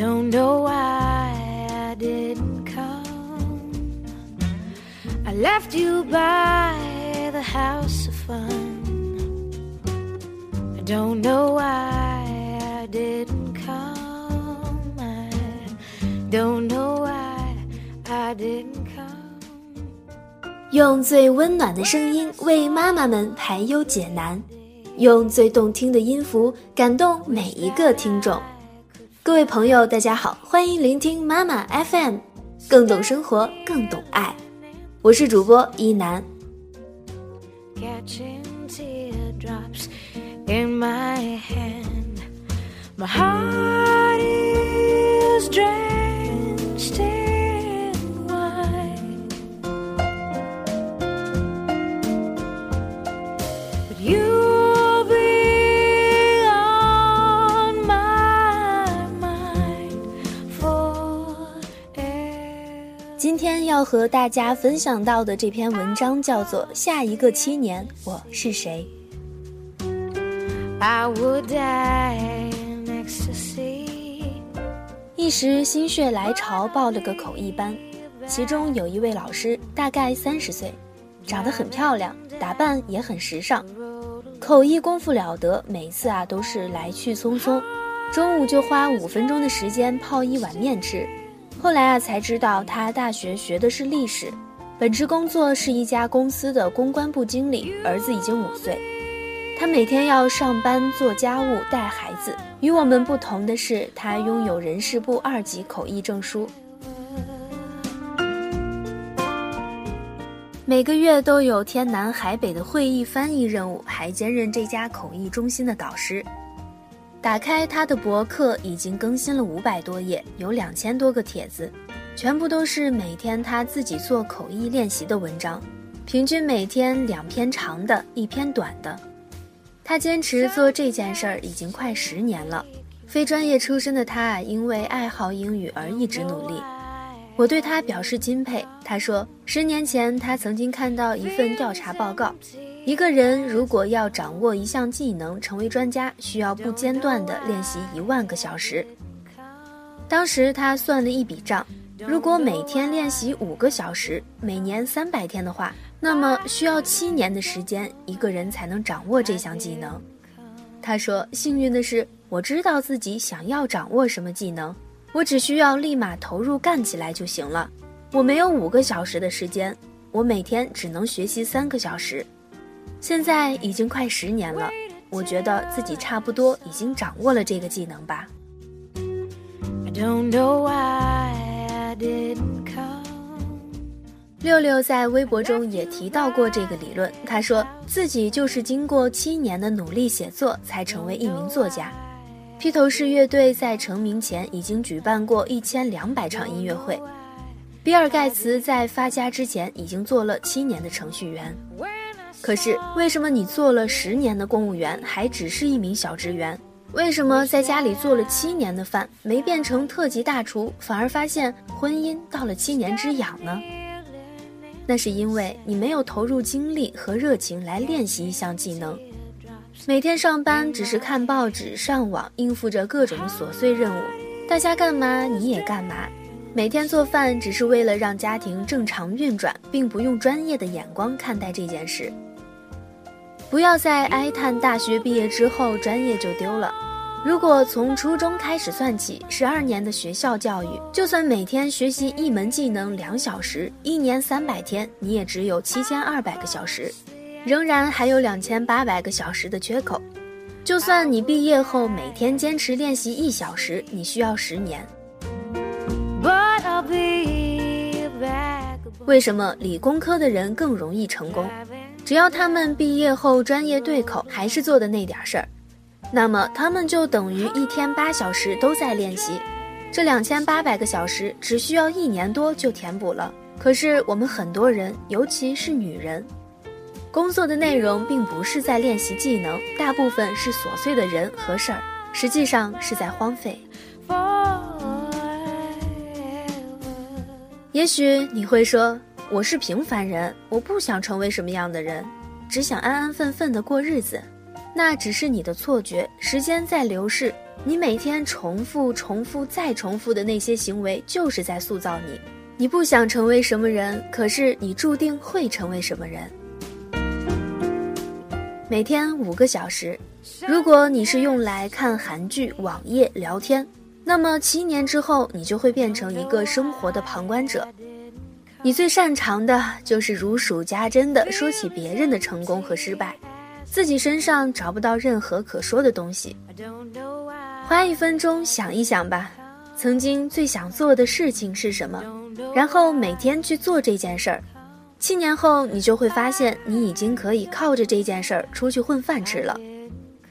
don't know why I didn't come. I left you by the house of fun. I don't know why I didn't come. I don't know why I didn't come. 用最温暖的声音为妈妈们排忧解难，用最动听的音符感动每一个听众。各位朋友，大家好，欢迎聆听妈妈 FM，更懂生活，更懂爱。我是主播一楠。天要和大家分享到的这篇文章叫做《下一个七年我是谁》。I would die in ecstasy. 一时心血来潮报了个口译班，其中有一位老师大概三十岁，长得很漂亮，打扮也很时尚，口译功夫了得，每次啊都是来去匆匆，中午就花五分钟的时间泡一碗面吃。后来啊才知道他大学学的是历史，本职工作是一家公司的公关部经理，儿子已经五岁。他每天要上班、做家务、带孩子。与我们不同的是，他拥有人事部二级口译证书，每个月都有天南海北的会议翻译任务，还兼任这家口译中心的导师。打开他的博客，已经更新了五百多页，有两千多个帖子，全部都是每天他自己做口译练习的文章，平均每天两篇长的，一篇短的。他坚持做这件事儿已经快十年了。非专业出身的他啊，因为爱好英语而一直努力。我对他表示钦佩。他说，十年前他曾经看到一份调查报告，一个人如果要掌握一项技能，成为专家，需要不间断地练习一万个小时。当时他算了一笔账，如果每天练习五个小时，每年三百天的话，那么需要七年的时间，一个人才能掌握这项技能。他说：“幸运的是，我知道自己想要掌握什么技能，我只需要立马投入干起来就行了。我没有五个小时的时间，我每天只能学习三个小时。现在已经快十年了，我觉得自己差不多已经掌握了这个技能吧。”六六在微博中也提到过这个理论。他说自己就是经过七年的努力写作，才成为一名作家。披头士乐队在成名前已经举办过一千两百场音乐会。比尔盖茨在发家之前已经做了七年的程序员。可是为什么你做了十年的公务员，还只是一名小职员？为什么在家里做了七年的饭，没变成特级大厨，反而发现婚姻到了七年之痒呢？那是因为你没有投入精力和热情来练习一项技能。每天上班只是看报纸、上网，应付着各种琐碎任务，大家干嘛你也干嘛。每天做饭只是为了让家庭正常运转，并不用专业的眼光看待这件事。不要再哀叹大学毕业之后专业就丢了。如果从初中开始算起，十二年的学校教育，就算每天学习一门技能两小时，一年三百天，你也只有七千二百个小时，仍然还有两千八百个小时的缺口。就算你毕业后每天坚持练习一小时，你需要十年。But I'll be back. 为什么理工科的人更容易成功？只要他们毕业后专业对口，还是做的那点事儿，那么他们就等于一天八小时都在练习，这两千八百个小时只需要一年多就填补了。可是我们很多人，尤其是女人，工作的内容并不是在练习技能，大部分是琐碎的人和事儿，实际上是在荒废。也许你会说，我是平凡人，我不想成为什么样的人，只想安安分分的过日子。那只是你的错觉。时间在流逝，你每天重复、重复再重复的那些行为，就是在塑造你。你不想成为什么人，可是你注定会成为什么人。每天五个小时，如果你是用来看韩剧、网页、聊天，那么七年之后，你就会变成一个生活的旁观者。你最擅长的就是如数家珍地说起别人的成功和失败，自己身上找不到任何可说的东西。花一分钟想一想吧，曾经最想做的事情是什么，然后每天去做这件事儿。七年后，你就会发现，你已经可以靠着这件事儿出去混饭吃了。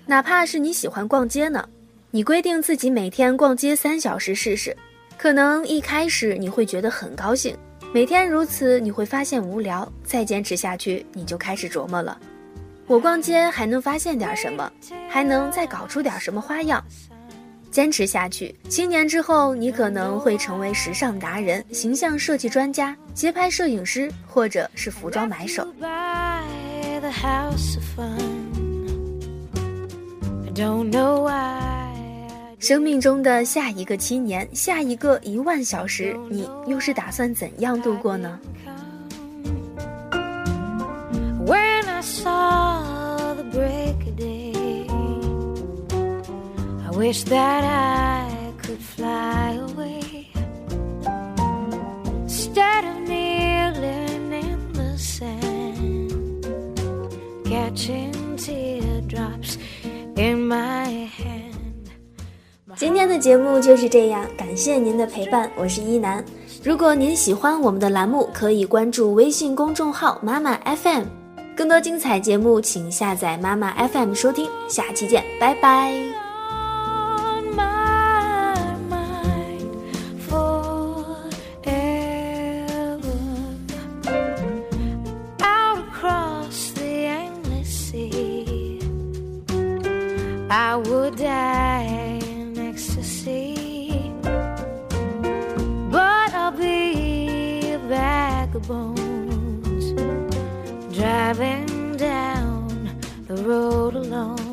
哪怕是你喜欢逛街呢，你规定自己每天逛街三小时试试，可能一开始你会觉得很高兴，每天如此你会发现无聊，再坚持下去你就开始琢磨了：我逛街还能发现点什么？还能再搞出点什么花样？坚持下去，七年之后，你可能会成为时尚达人、形象设计专家、街拍摄影师，或者是服装买手。生命中的下一个七年，下一个一万小时，你又是打算怎样度过呢？wish that I could fly away instead of kneeling in the sand, catching teardrops in my. 今天的节目就是这样，感谢您的陪伴，我是一楠。如果您喜欢我们的栏目，可以关注微信公众号“妈妈 FM”，更多精彩节目请下载妈妈 FM 收听。下期见，拜拜。I would die driving down the road alone.